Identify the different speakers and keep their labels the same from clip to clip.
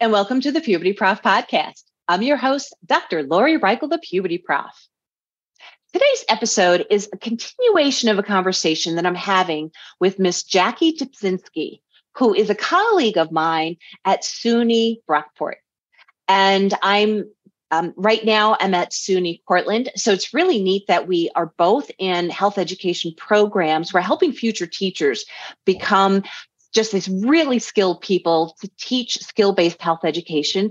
Speaker 1: And welcome to the Puberty Prof podcast. I'm your host, Dr. Lori Reichel, the Puberty Prof. Today's episode is a continuation of a conversation that I'm having with Miss Jackie Dipzinski, who is a colleague of mine at SUNY Brockport. And I'm um, right now I'm at SUNY Cortland. So it's really neat that we are both in health education programs. We're helping future teachers become just these really skilled people to teach skill based health education.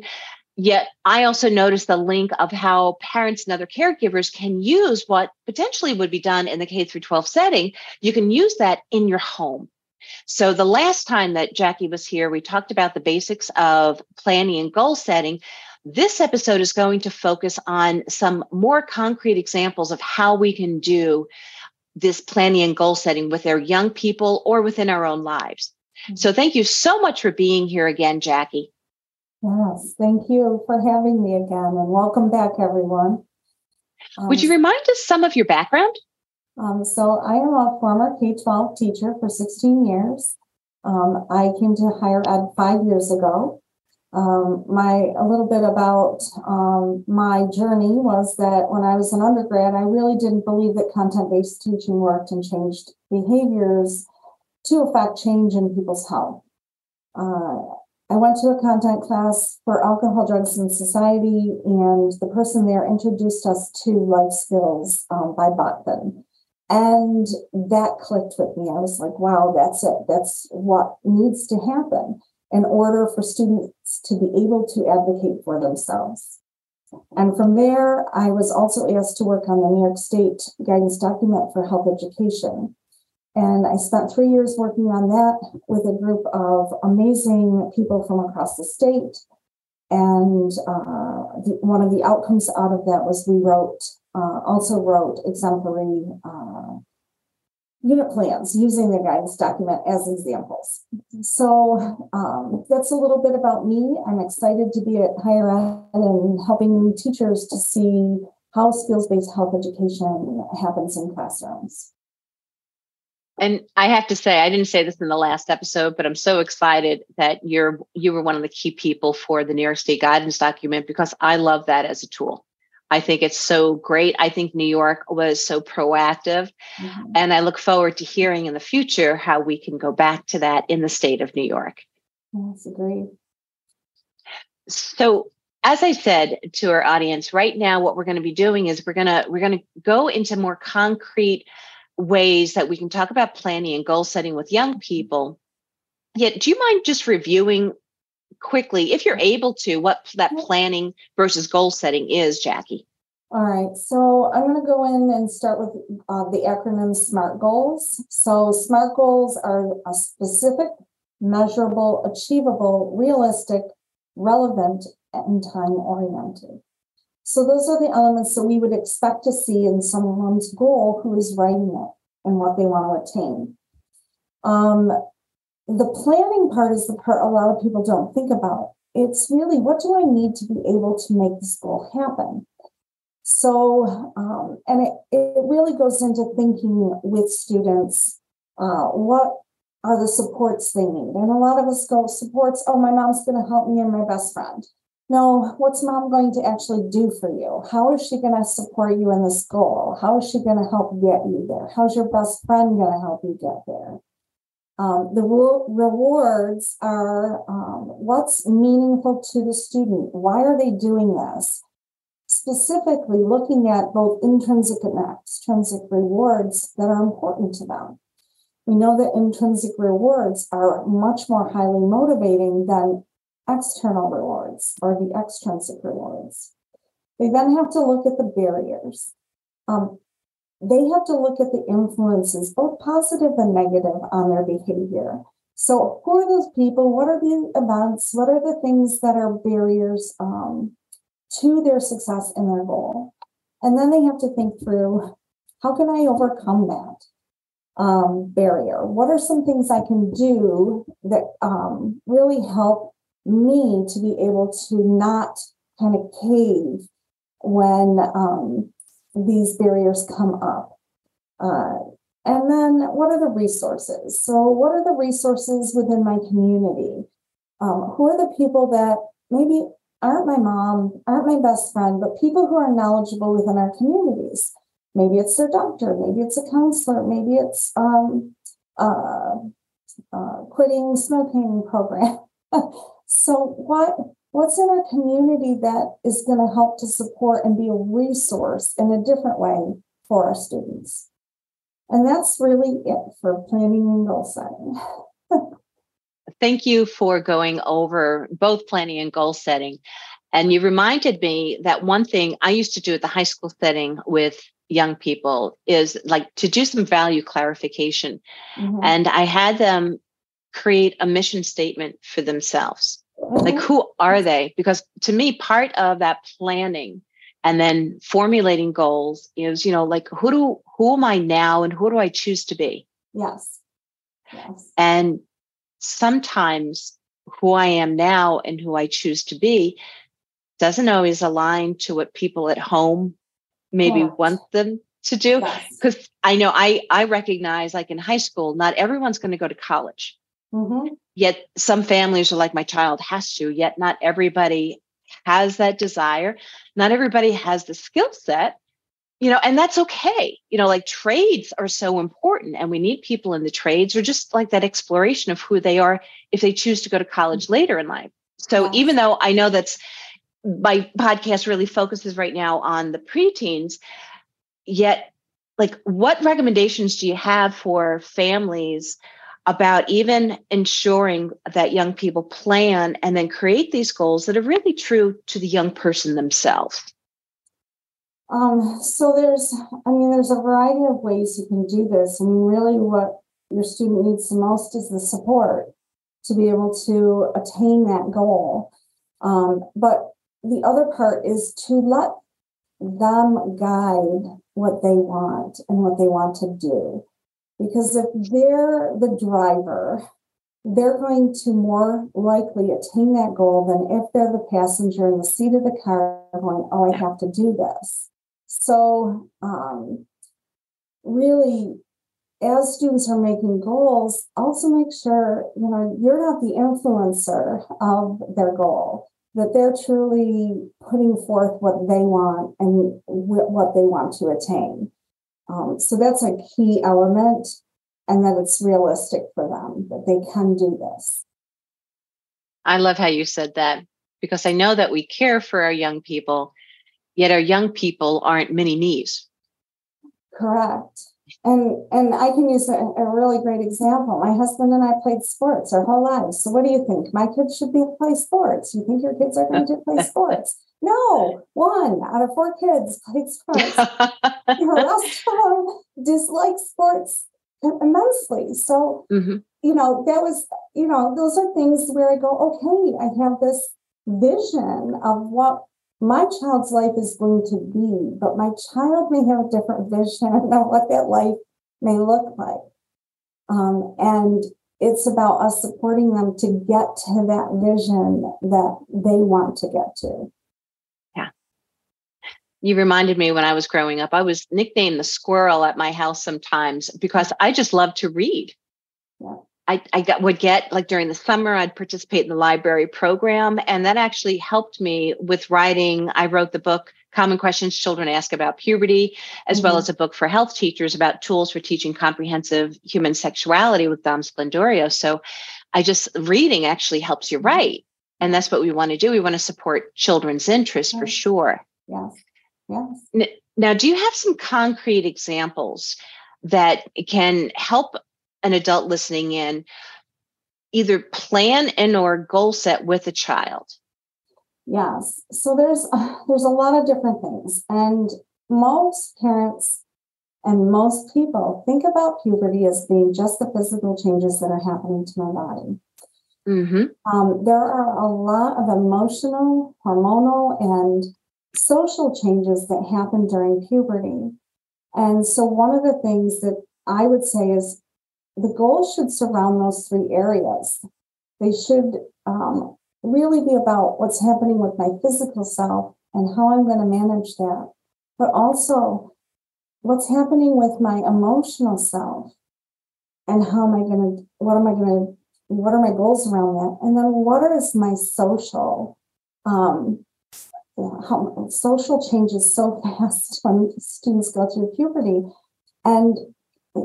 Speaker 1: Yet I also noticed the link of how parents and other caregivers can use what potentially would be done in the K through 12 setting. You can use that in your home. So the last time that Jackie was here, we talked about the basics of planning and goal setting. This episode is going to focus on some more concrete examples of how we can do this planning and goal setting with our young people or within our own lives. So thank you so much for being here again, Jackie.
Speaker 2: Yes, thank you for having me again and welcome back, everyone.
Speaker 1: Um, Would you remind us some of your background?
Speaker 2: Um, so, I am a former K 12 teacher for 16 years. Um, I came to higher ed five years ago. Um, my a little bit about um, my journey was that when I was an undergrad, I really didn't believe that content based teaching worked and changed behaviors to affect change in people's health. Uh, I went to a content class for alcohol, drugs, and society, and the person there introduced us to life skills um, by Bachman. And that clicked with me. I was like, wow, that's it. That's what needs to happen in order for students to be able to advocate for themselves. And from there, I was also asked to work on the New York State guidance document for health education. And I spent three years working on that with a group of amazing people from across the state. And uh, the, one of the outcomes out of that was we wrote, uh, also wrote exemplary uh, unit plans using the guidance document as examples. So um, that's a little bit about me. I'm excited to be at higher ed and helping teachers to see how skills based health education happens in classrooms.
Speaker 1: And I have to say, I didn't say this in the last episode, but I'm so excited that you're you were one of the key people for the New York State guidance document because I love that as a tool. I think it's so great. I think New York was so proactive. Mm-hmm. And I look forward to hearing in the future how we can go back to that in the state of New York.
Speaker 2: That's great.
Speaker 1: So as I said to our audience, right now what we're going to be doing is we're going to we're going to go into more concrete ways that we can talk about planning and goal setting with young people. Yet, do you mind just reviewing quickly, if you're able to, what that planning versus goal setting is, Jackie?
Speaker 2: All right, so I'm going to go in and start with uh, the acronym SMART goals. So, SMART goals are a specific, measurable, achievable, realistic, relevant, and time oriented. So those are the elements that we would expect to see in someone's goal who is writing it and what they want to attain. Um, the planning part is the part a lot of people don't think about. It's really what do I need to be able to make this goal happen? So, um, and it, it really goes into thinking with students uh, what are the supports they need? And a lot of us go, supports, oh, my mom's going to help me and my best friend. No, what's mom going to actually do for you? How is she going to support you in this goal? How is she going to help get you there? How's your best friend going to help you get there? Um, the re- rewards are um, what's meaningful to the student? Why are they doing this? Specifically, looking at both intrinsic and extrinsic rewards that are important to them. We know that intrinsic rewards are much more highly motivating than external rewards or the extrinsic rewards. They then have to look at the barriers. Um, they have to look at the influences, both positive and negative, on their behavior. So, who are those people? What are the events? What are the things that are barriers um, to their success in their goal? And then they have to think through how can I overcome that um, barrier? What are some things I can do that um, really help me to be able to not kind of cave when um, these barriers come up? Uh, and then what are the resources? So, what are the resources within my community? Um, who are the people that maybe aren't my mom, aren't my best friend, but people who are knowledgeable within our communities? Maybe it's their doctor, maybe it's a counselor, maybe it's um, uh, uh, quitting smoking program. so, what what's in our community that is going to help to support and be a resource in a different way for our students? And that's really it for planning and goal setting.
Speaker 1: Thank you for going over both planning and goal setting. And you reminded me that one thing I used to do at the high school setting with young people is like to do some value clarification. Mm-hmm. And I had them create a mission statement for themselves. Like, who are they? Because to me, part of that planning and then formulating goals is, you know, like who do who am I now and who do I choose to be?
Speaker 2: Yes. Yes.
Speaker 1: And sometimes who I am now and who I choose to be doesn't always align to what people at home maybe want them to do because yes. i know i i recognize like in high school not everyone's going to go to college mm-hmm. yet some families are like my child has to yet not everybody has that desire not everybody has the skill set you know and that's okay you know like trades are so important and we need people in the trades or just like that exploration of who they are if they choose to go to college mm-hmm. later in life so even though i know that's my podcast really focuses right now on the preteens yet like what recommendations do you have for families about even ensuring that young people plan and then create these goals that are really true to the young person themselves.
Speaker 2: Um, so there's i mean there's a variety of ways you can do this. Mean, really what your student needs the most is the support to be able to attain that goal. Um, but the other part is to let them guide what they want and what they want to do. Because if they're the driver, they're going to more likely attain that goal than if they're the passenger in the seat of the car going, oh, I have to do this. So, um, really, as students are making goals, also make sure, you know, you're not the influencer of their goal that they're truly putting forth what they want and what they want to attain. Um, so that's a key element, and that it's realistic for them that they can do this.
Speaker 1: I love how you said that because I know that we care for our young people, yet our young people aren't mini me's.
Speaker 2: Correct. And and I can use a, a, really great example. My husband and I played sports our whole lives. So what do you think? My kids should be play sports. You think your kids are going to play sports? No, one out of four kids played sports. the rest of them dislike sports immensely. So mm-hmm. you know that was you know those are things where I go, okay, I have this vision of what my child's life is going to be, but my child may have a different vision of what that life may look like. Um, and it's about us supporting them to get to that vision that they want to get to.
Speaker 1: Yeah. You reminded me when I was growing up, I was nicknamed the squirrel at my house sometimes because I just love to read. Yeah. I, I got, would get like during the summer, I'd participate in the library program. And that actually helped me with writing. I wrote the book, Common Questions Children Ask About Puberty, as mm-hmm. well as a book for health teachers about tools for teaching comprehensive human sexuality with Dom Splendorio. So I just, reading actually helps you write. And that's what we want to do. We want to support children's interests yes. for sure.
Speaker 2: Yes. Yes.
Speaker 1: Now, do you have some concrete examples that can help an adult listening in either plan and or goal set with a child
Speaker 2: yes so there's uh, there's a lot of different things and most parents And most people think about puberty as being just the physical changes that are happening to my body. Mm-hmm. Um, there are a lot of emotional, hormonal, and social changes that happen during puberty. And so, one of the things that I would say is the goals should surround those three areas. They should um, really be about what's happening with my physical self and how I'm going to manage that, but also what's happening with my emotional self and how am I going to, what am I going to, what are my goals around that? And then what is my social, um, how social changes so fast when students go through puberty. And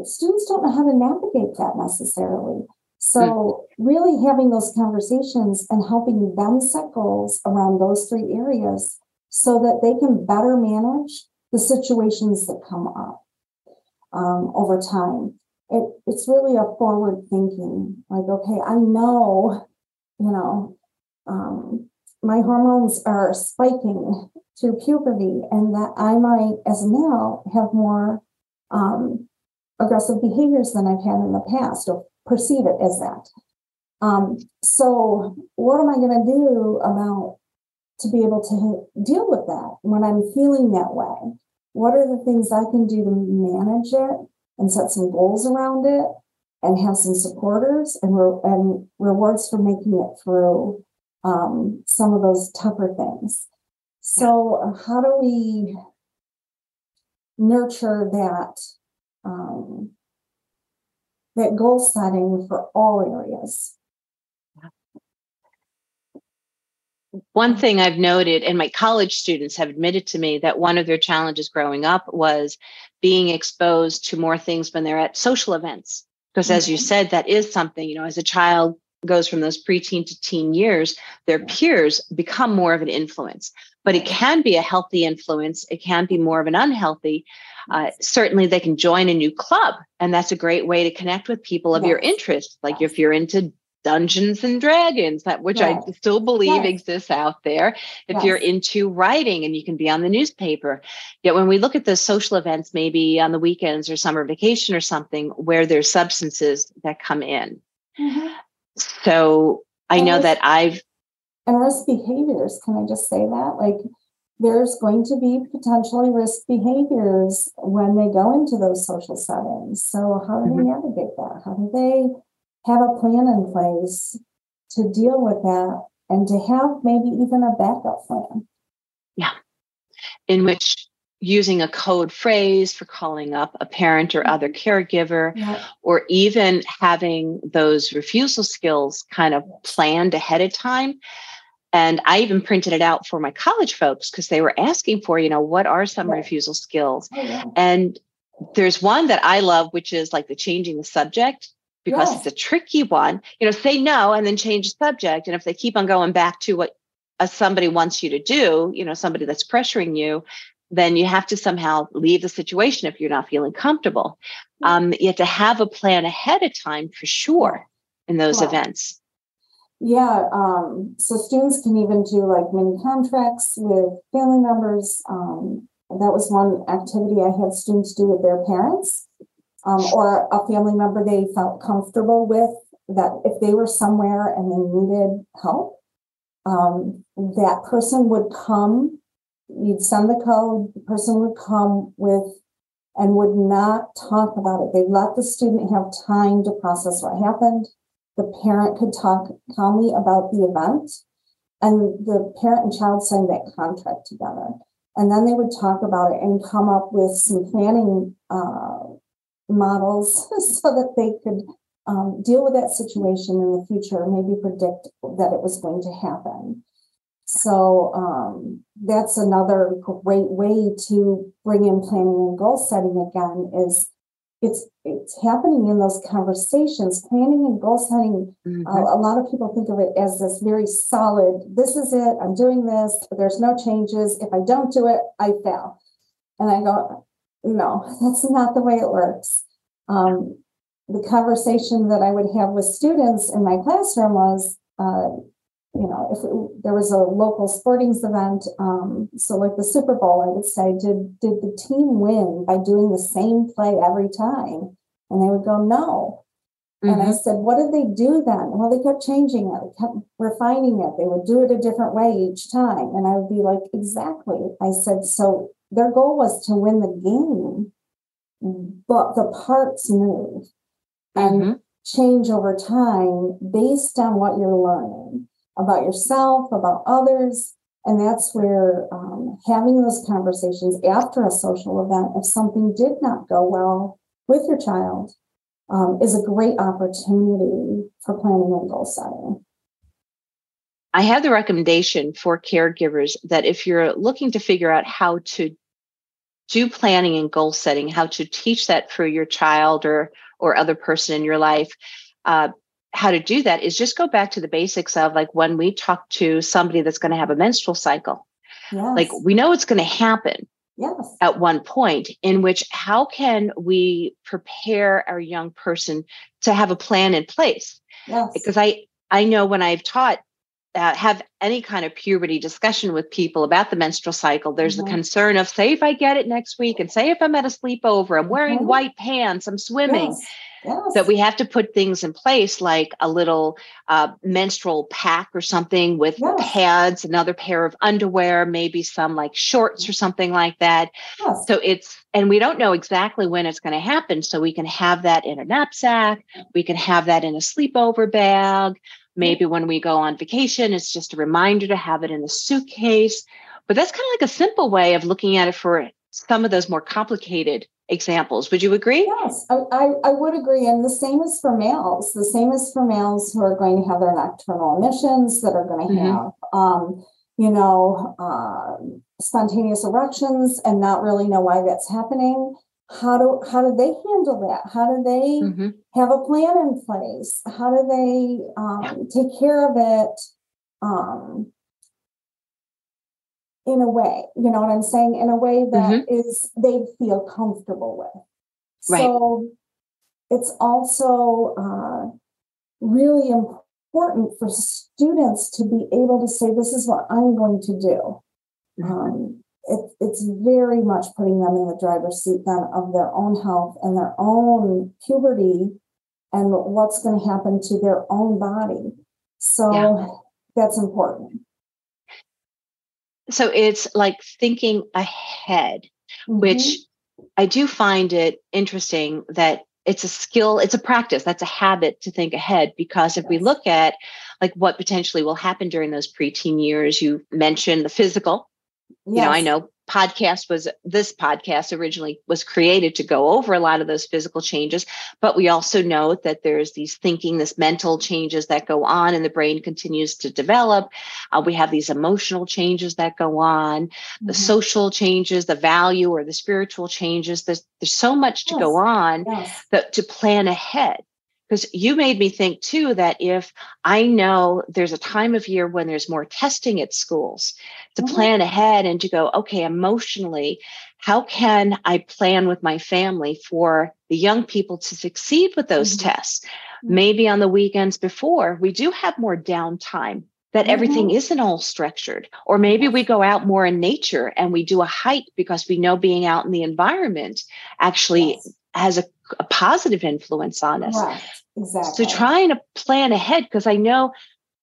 Speaker 2: students don't know how to navigate that necessarily. So, hmm. really having those conversations and helping them set goals around those three areas so that they can better manage the situations that come up um, over time. It, it's really a forward thinking, like, okay, I know, you know, um, my hormones are spiking through puberty, and that I might, as a male, have more um, aggressive behaviors than I've had in the past, or perceive it as that. Um, so, what am I going to do about to be able to deal with that when I'm feeling that way? What are the things I can do to manage it and set some goals around it and have some supporters and, re- and rewards for making it through um, some of those tougher things? So, uh, how do we nurture that um, that goal setting for all areas.
Speaker 1: One thing I've noted, and my college students have admitted to me that one of their challenges growing up was being exposed to more things when they're at social events. Because as you mm-hmm. said, that is something, you know, as a child goes from those preteen to teen years, their peers become more of an influence. But it can be a healthy influence, it can be more of an unhealthy. Uh, certainly they can join a new club and that's a great way to connect with people of yes. your interest like yes. if you're into dungeons and dragons that which yes. i still believe exists out there. If you're into writing and you can be on the newspaper. Yet when we look at those social events maybe on the weekends or summer vacation or something where there's substances that come in. Mm-hmm. So i know that i've
Speaker 2: and risk behaviors can i just say that like there's going to be potentially risk behaviors when they go into those social settings. So, how do mm-hmm. they navigate that? How do they have a plan in place to deal with that and to have maybe even a backup plan?
Speaker 1: Yeah. In which using a code phrase for calling up a parent or other mm-hmm. caregiver, yeah. or even having those refusal skills kind of planned ahead of time and I even printed it out for my college folks because they were asking for, you know, what are some right. refusal skills? Oh, yeah. And there's one that I love, which is like the changing the subject because yes. it's a tricky one. You know, say no and then change the subject. And if they keep on going back to what uh, somebody wants you to do, you know, somebody that's pressuring you, then you have to somehow leave the situation if you're not feeling comfortable. Um, you have to have a plan ahead of time for sure in those events.
Speaker 2: Yeah, um, so students can even do like mini contracts with family members. Um, that was one activity I had students do with their parents um, or a family member they felt comfortable with that if they were somewhere and they needed help, um, that person would come, you'd send the code, the person would come with and would not talk about it. They let the student have time to process what happened. The parent could talk calmly about the event and the parent and child signed that contract together. And then they would talk about it and come up with some planning uh, models so that they could um, deal with that situation in the future maybe predict that it was going to happen so um, that's another great way to bring in planning and goal setting again is it's it's happening in those conversations. Planning and goal setting mm-hmm. uh, a lot of people think of it as this very solid this is it i'm doing this there's no changes if i don't do it i fail. And i go no that's not the way it works. Um, the conversation that i would have with students in my classroom was uh, you know, if it, there was a local sporting event, um, so like the Super Bowl, I would say, did did the team win by doing the same play every time? And they would go, no. Mm-hmm. And I mm-hmm. said, what did they do then? Well, they kept changing it, they kept refining it. They would do it a different way each time. And I would be like, exactly. I said, so their goal was to win the game, but the parts move and mm-hmm. change over time based on what you're learning about yourself, about others. And that's where um, having those conversations after a social event, if something did not go well with your child, um, is a great opportunity for planning and goal setting.
Speaker 1: I have the recommendation for caregivers that if you're looking to figure out how to do planning and goal setting, how to teach that for your child or or other person in your life, uh, how to do that is just go back to the basics of like when we talk to somebody that's going to have a menstrual cycle yes. like we know it's going to happen
Speaker 2: yes.
Speaker 1: at one point in which how can we prepare our young person to have a plan in place
Speaker 2: yes.
Speaker 1: because i i know when i've taught uh, have any kind of puberty discussion with people about the menstrual cycle, there's mm-hmm. the concern of say if I get it next week, and say if I'm at a sleepover, I'm wearing mm-hmm. white pants, I'm swimming.
Speaker 2: Yes. Yes.
Speaker 1: That we have to put things in place like a little uh, menstrual pack or something with yes. pads, another pair of underwear, maybe some like shorts or something like that.
Speaker 2: Yes.
Speaker 1: So it's, and we don't know exactly when it's going to happen. So we can have that in a knapsack, we can have that in a sleepover bag. Maybe when we go on vacation, it's just a reminder to have it in a suitcase. But that's kind of like a simple way of looking at it for some of those more complicated examples. Would you agree?
Speaker 2: Yes, I, I, I, would agree. And the same is for males. The same is for males who are going to have their nocturnal emissions, that are going to mm-hmm. have, um, you know, uh, spontaneous erections and not really know why that's happening how do how do they handle that how do they mm-hmm. have a plan in place how do they um, yeah. take care of it um, in a way you know what i'm saying in a way that mm-hmm. is they feel comfortable with
Speaker 1: right.
Speaker 2: so it's also uh, really important for students to be able to say this is what i'm going to do mm-hmm. um, it, it's very much putting them in the driver's seat then of their own health and their own puberty and what's going to happen to their own body. So yeah. that's important.
Speaker 1: So it's like thinking ahead, mm-hmm. which I do find it interesting that it's a skill, it's a practice, that's a habit to think ahead. Because if yes. we look at like what potentially will happen during those preteen years, you mentioned the physical, Yes. You know, I know podcast was this podcast originally was created to go over a lot of those physical changes but we also know that there's these thinking this mental changes that go on and the brain continues to develop uh, we have these emotional changes that go on mm-hmm. the social changes the value or the spiritual changes there's, there's so much to yes. go on yes. that to plan ahead because you made me think too that if I know there's a time of year when there's more testing at schools, to mm-hmm. plan ahead and to go, okay, emotionally, how can I plan with my family for the young people to succeed with those mm-hmm. tests? Mm-hmm. Maybe on the weekends before, we do have more downtime that everything mm-hmm. isn't all structured. Or maybe we go out more in nature and we do a hike because we know being out in the environment actually yes. Has a, a, positive influence on us.
Speaker 2: Right. Exactly.
Speaker 1: So trying to plan ahead because I know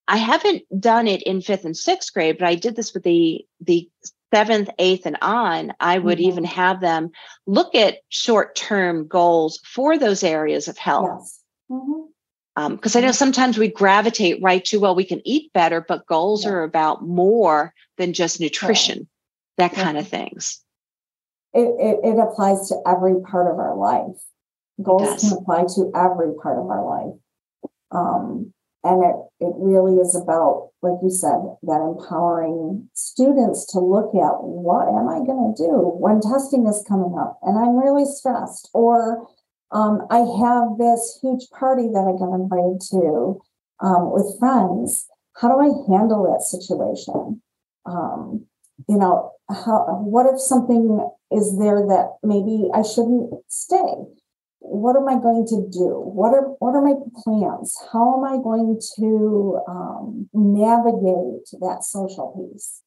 Speaker 1: I haven't done it in fifth and sixth grade, but I did this with the the seventh, eighth, and on. I would mm-hmm. even have them look at short term goals for those areas of health.
Speaker 2: Yes. Mm-hmm
Speaker 1: because um, I know sometimes we gravitate right to, well, we can eat better, but goals yeah. are about more than just nutrition, that kind yeah. of things.
Speaker 2: It, it, it, applies to every part of our life. Goals can apply to every part of our life. Um, and it, it really is about, like you said, that empowering students to look at what am I going to do when testing is coming up and I'm really stressed, or um, I have this huge party that I got invited to um, with friends. How do I handle that situation? Um, you know, how, what if something is there that maybe I shouldn't stay? what am I going to do? What are what are my plans? How am I going to um, navigate that social piece?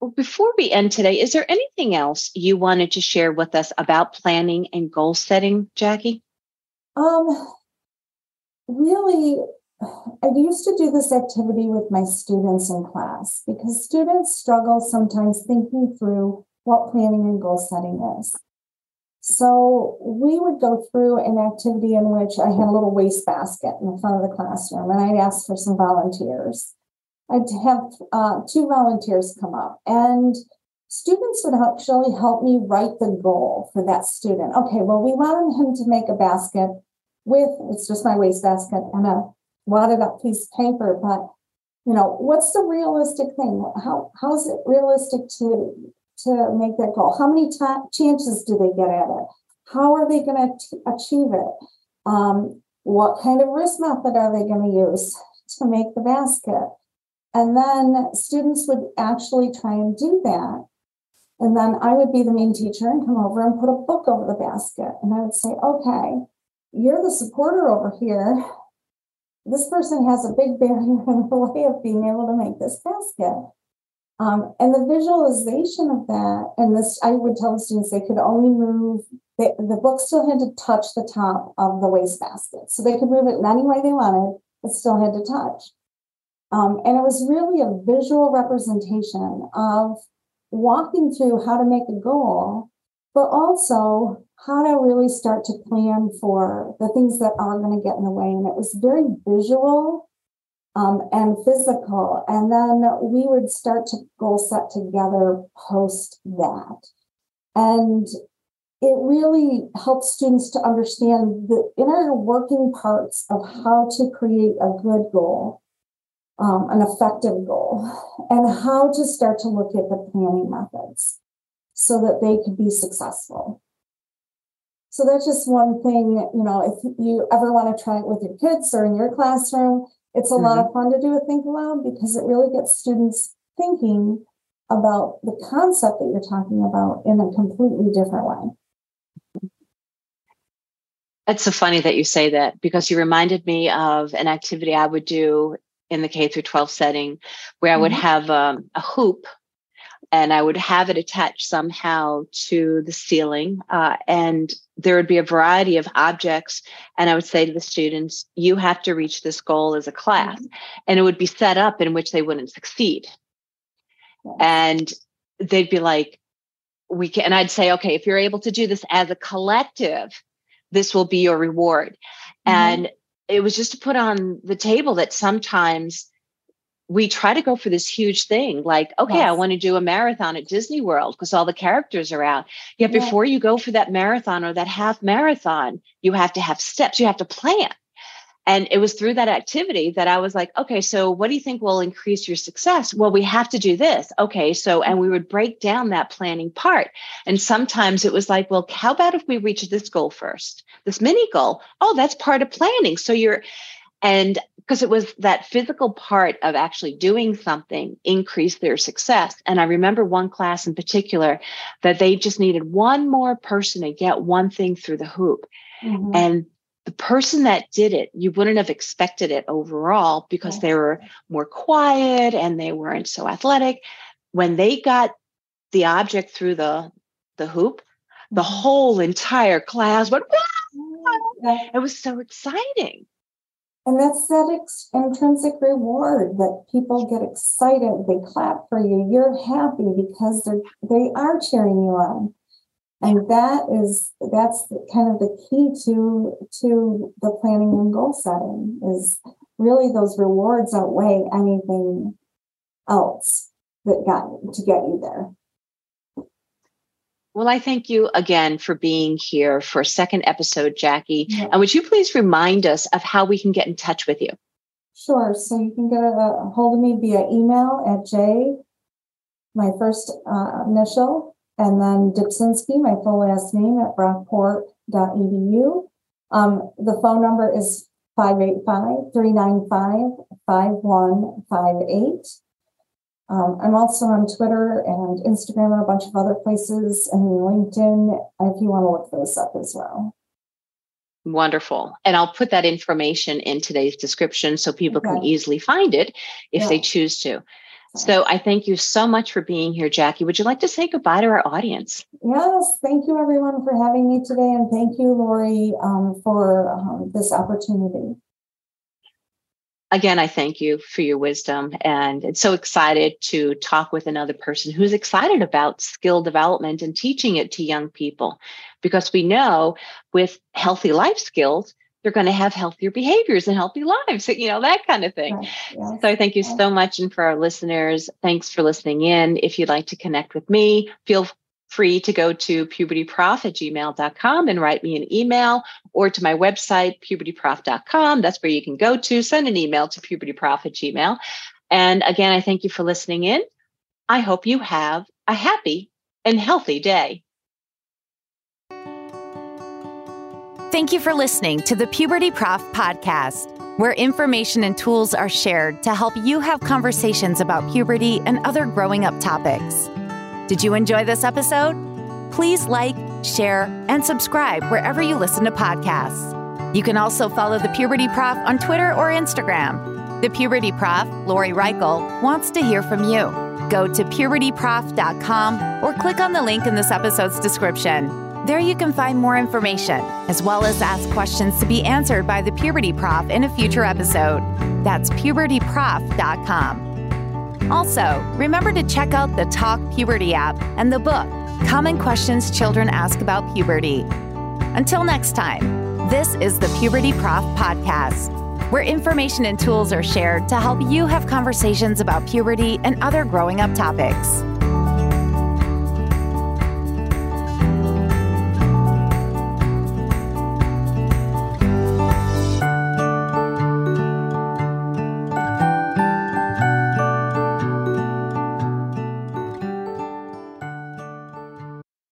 Speaker 1: Well, before we end today, is there anything else you wanted to share with us about planning and goal setting, Jackie?
Speaker 2: Um, really, I used to do this activity with my students in class because students struggle sometimes thinking through what planning and goal setting is. So we would go through an activity in which I had a little waste basket in the front of the classroom and I'd ask for some volunteers. I'd have uh, two volunteers come up and students would actually help me write the goal for that student. Okay, well, we wanted him to make a basket with, it's just my waste basket and a wadded up piece of paper, but you know, what's the realistic thing? How, how is it realistic to to make that goal? How many t- chances do they get at it? How are they going to achieve it? Um, what kind of risk method are they going to use to make the basket? And then students would actually try and do that. And then I would be the main teacher and come over and put a book over the basket. And I would say, okay, you're the supporter over here. This person has a big barrier in the way of being able to make this basket. Um, and the visualization of that, and this, I would tell the students they could only move, they, the book still had to touch the top of the wastebasket. So they could move it in any way they wanted, but still had to touch. Um, and it was really a visual representation of walking through how to make a goal, but also how to really start to plan for the things that are going to get in the way. And it was very visual um, and physical. And then we would start to goal set together post that. And it really helps students to understand the inner working parts of how to create a good goal, um, an effective goal, and how to start to look at the planning methods so that they could be successful. So that's just one thing, you know, if you ever want to try it with your kids or in your classroom, it's a mm-hmm. lot of fun to do a think aloud because it really gets students thinking about the concept that you're talking about in a completely different way.
Speaker 1: It's so funny that you say that because you reminded me of an activity I would do in the K through 12 setting where I would mm-hmm. have um, a hoop and I would have it attached somehow to the ceiling. Uh, and there would be a variety of objects. And I would say to the students, you have to reach this goal as a class. Mm-hmm. And it would be set up in which they wouldn't succeed. And they'd be like, we can, and I'd say, okay, if you're able to do this as a collective, this will be your reward. Mm-hmm. And it was just to put on the table that sometimes we try to go for this huge thing like okay yes. i want to do a marathon at disney world because all the characters are out. Yet yes. before you go for that marathon or that half marathon you have to have steps you have to plan. And it was through that activity that i was like okay so what do you think will increase your success? Well we have to do this. Okay so and we would break down that planning part. And sometimes it was like well how about if we reach this goal first? This mini goal oh that's part of planning. So you're and because it was that physical part of actually doing something increased their success. And I remember one class in particular that they just needed one more person to get one thing through the hoop. Mm-hmm. And the person that did it, you wouldn't have expected it overall because they were more quiet and they weren't so athletic. When they got the object through the the hoop, the mm-hmm. whole entire class went. It was so exciting.
Speaker 2: And that's that ex- intrinsic reward that people get excited. They clap for you. You're happy because they're they are cheering you on, and that is that's kind of the key to to the planning and goal setting is really those rewards outweigh anything else that got to get you there.
Speaker 1: Well, I thank you again for being here for a second episode, Jackie. Yeah. And would you please remind us of how we can get in touch with you?
Speaker 2: Sure. So you can get a, a hold of me via email at J, my first uh, initial, and then Dipzinski, my full last name at brockport.edu. Um, the phone number is 585 395 5158. Um, I'm also on Twitter and Instagram and a bunch of other places and LinkedIn if you want to look those up as well.
Speaker 1: Wonderful. And I'll put that information in today's description so people okay. can easily find it if yeah. they choose to. So I thank you so much for being here, Jackie. Would you like to say goodbye to our audience?
Speaker 2: Yes, thank you everyone for having me today, and thank you, Lori, um, for um, this opportunity.
Speaker 1: Again, I thank you for your wisdom, and it's so excited to talk with another person who's excited about skill development and teaching it to young people, because we know with healthy life skills they're going to have healthier behaviors and healthy lives, you know, that kind of thing. Right. Yes. So thank you so much. And for our listeners, thanks for listening in. If you'd like to connect with me, feel free to go to pubertyprof at gmail.com and write me an email or to my website, pubertyprof.com. That's where you can go to send an email to pubertyprof at gmail. And again, I thank you for listening in. I hope you have a happy and healthy day.
Speaker 3: Thank you for listening to the Puberty Prof podcast, where information and tools are shared to help you have conversations about puberty and other growing up topics. Did you enjoy this episode? Please like, share, and subscribe wherever you listen to podcasts. You can also follow the Puberty Prof on Twitter or Instagram. The Puberty Prof, Lori Reichel, wants to hear from you. Go to pubertyprof.com or click on the link in this episode's description. There you can find more information, as well as ask questions to be answered by the Puberty Prof in a future episode. That's pubertyprof.com. Also, remember to check out the Talk Puberty app and the book, Common Questions Children Ask About Puberty. Until next time, this is the Puberty Prof Podcast, where information and tools are shared to help you have conversations about puberty and other growing up topics.